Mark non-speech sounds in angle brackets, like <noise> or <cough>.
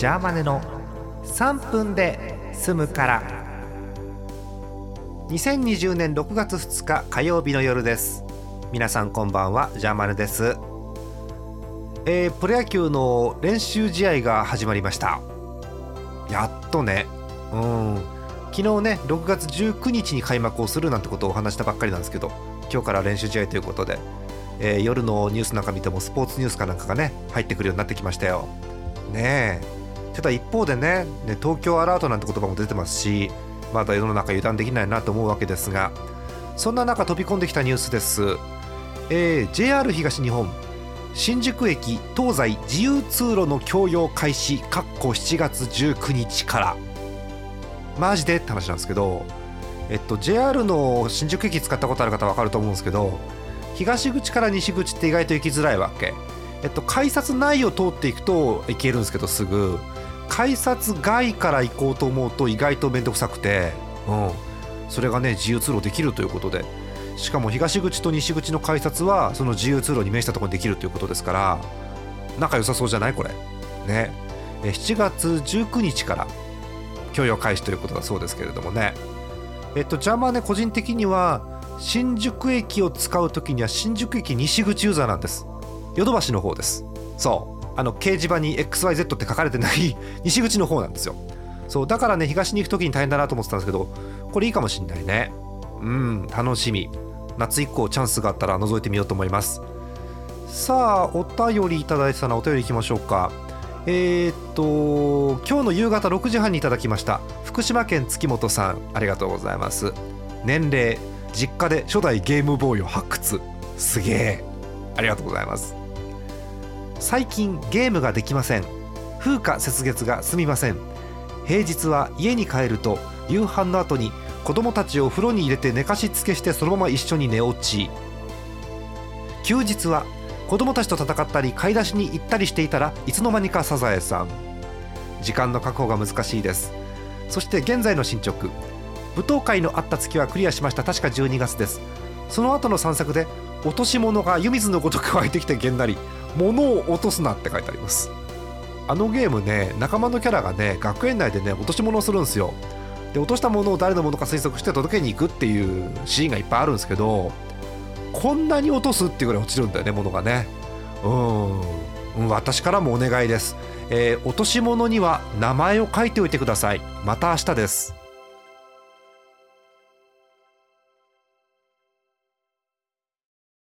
ジャーマネの3分で済むから。2020年6月2日火曜日の夜です。皆さんこんばんは。ジャーマネです。えー、プロ野球の練習試合が始まりました。やっとね。うん。昨日ね6月19日に開幕をするなんてことをお話したばっかりなんですけど今日から練習試合ということで、えー、夜のニュースなんか見てもスポーツニュースかなんかがね入ってくるようになってきましたよ。ねえ。ただ一方でねね東京アラートなんて言葉も出てますしまだ世の中油断できないなと思うわけですがそんな中飛び込んできたニュースです、えー、JR 東日本新宿駅東西自由通路の共用開始かっこ7月19日から。マジでって話なんですけどえっと JR の新宿駅使ったことある方分かると思うんですけど東口から西口って意外と行きづらいわけ。えっと改札内を通っていくと行けるんですけどすぐ。改札外から行こうと思うと意外と面倒くさくてうん。それがね自由通路できるということで。しかも東口と西口の改札はその自由通路に面したところにできるということですから仲良さそうじゃないこれ。ね。7月19日から供与開始ということだそうですけれどもね。えっとジャマーね個人的には新宿駅を使う時には新宿駅西口ユーザーなんです。ヨドバシの方です。そう。あの掲示板に XYZ って書かれてない <laughs> 西口の方なんですよ。そうだからね東に行く時に大変だなと思ってたんですけどこれいいかもしんないね。うん楽しみ。夏以降チャンスがあったら覗いてみようと思います。さあお便りいただいてたのお便りいきましょうか。えー、っと今日の夕方6時半にいただきました。福島県月本さんありがとうございます。年齢実家で初代ゲームボーイを発掘。すげえ。ありがとうございます。最近ゲームができません。風化雪月がすみません。平日は家に帰ると夕飯の後に子供たちを風呂に入れて寝かしつけしてそのまま一緒に寝落ち。休日は子供たちと戦ったり買い出しに行ったりしていたらいつの間にかサザエさん。時間の確保が難しいです。そして現在の進捗。舞踏会のあった月はクリアしました。確か12月です。その後の散策で落とし物が湯水のごとく湧いてきてげんなり。物を落とすなって書いてあります。あのゲームね仲間のキャラがね学園内でね落とし物をするんですよ。で落としたものを誰のものか推測して届けに行くっていうシーンがいっぱいあるんですけどこんなに落とすっていうぐらい落ちるんだよねものがね。うん私からもお願いです、えー、落とし物には名前を書いておいてください。また明日です。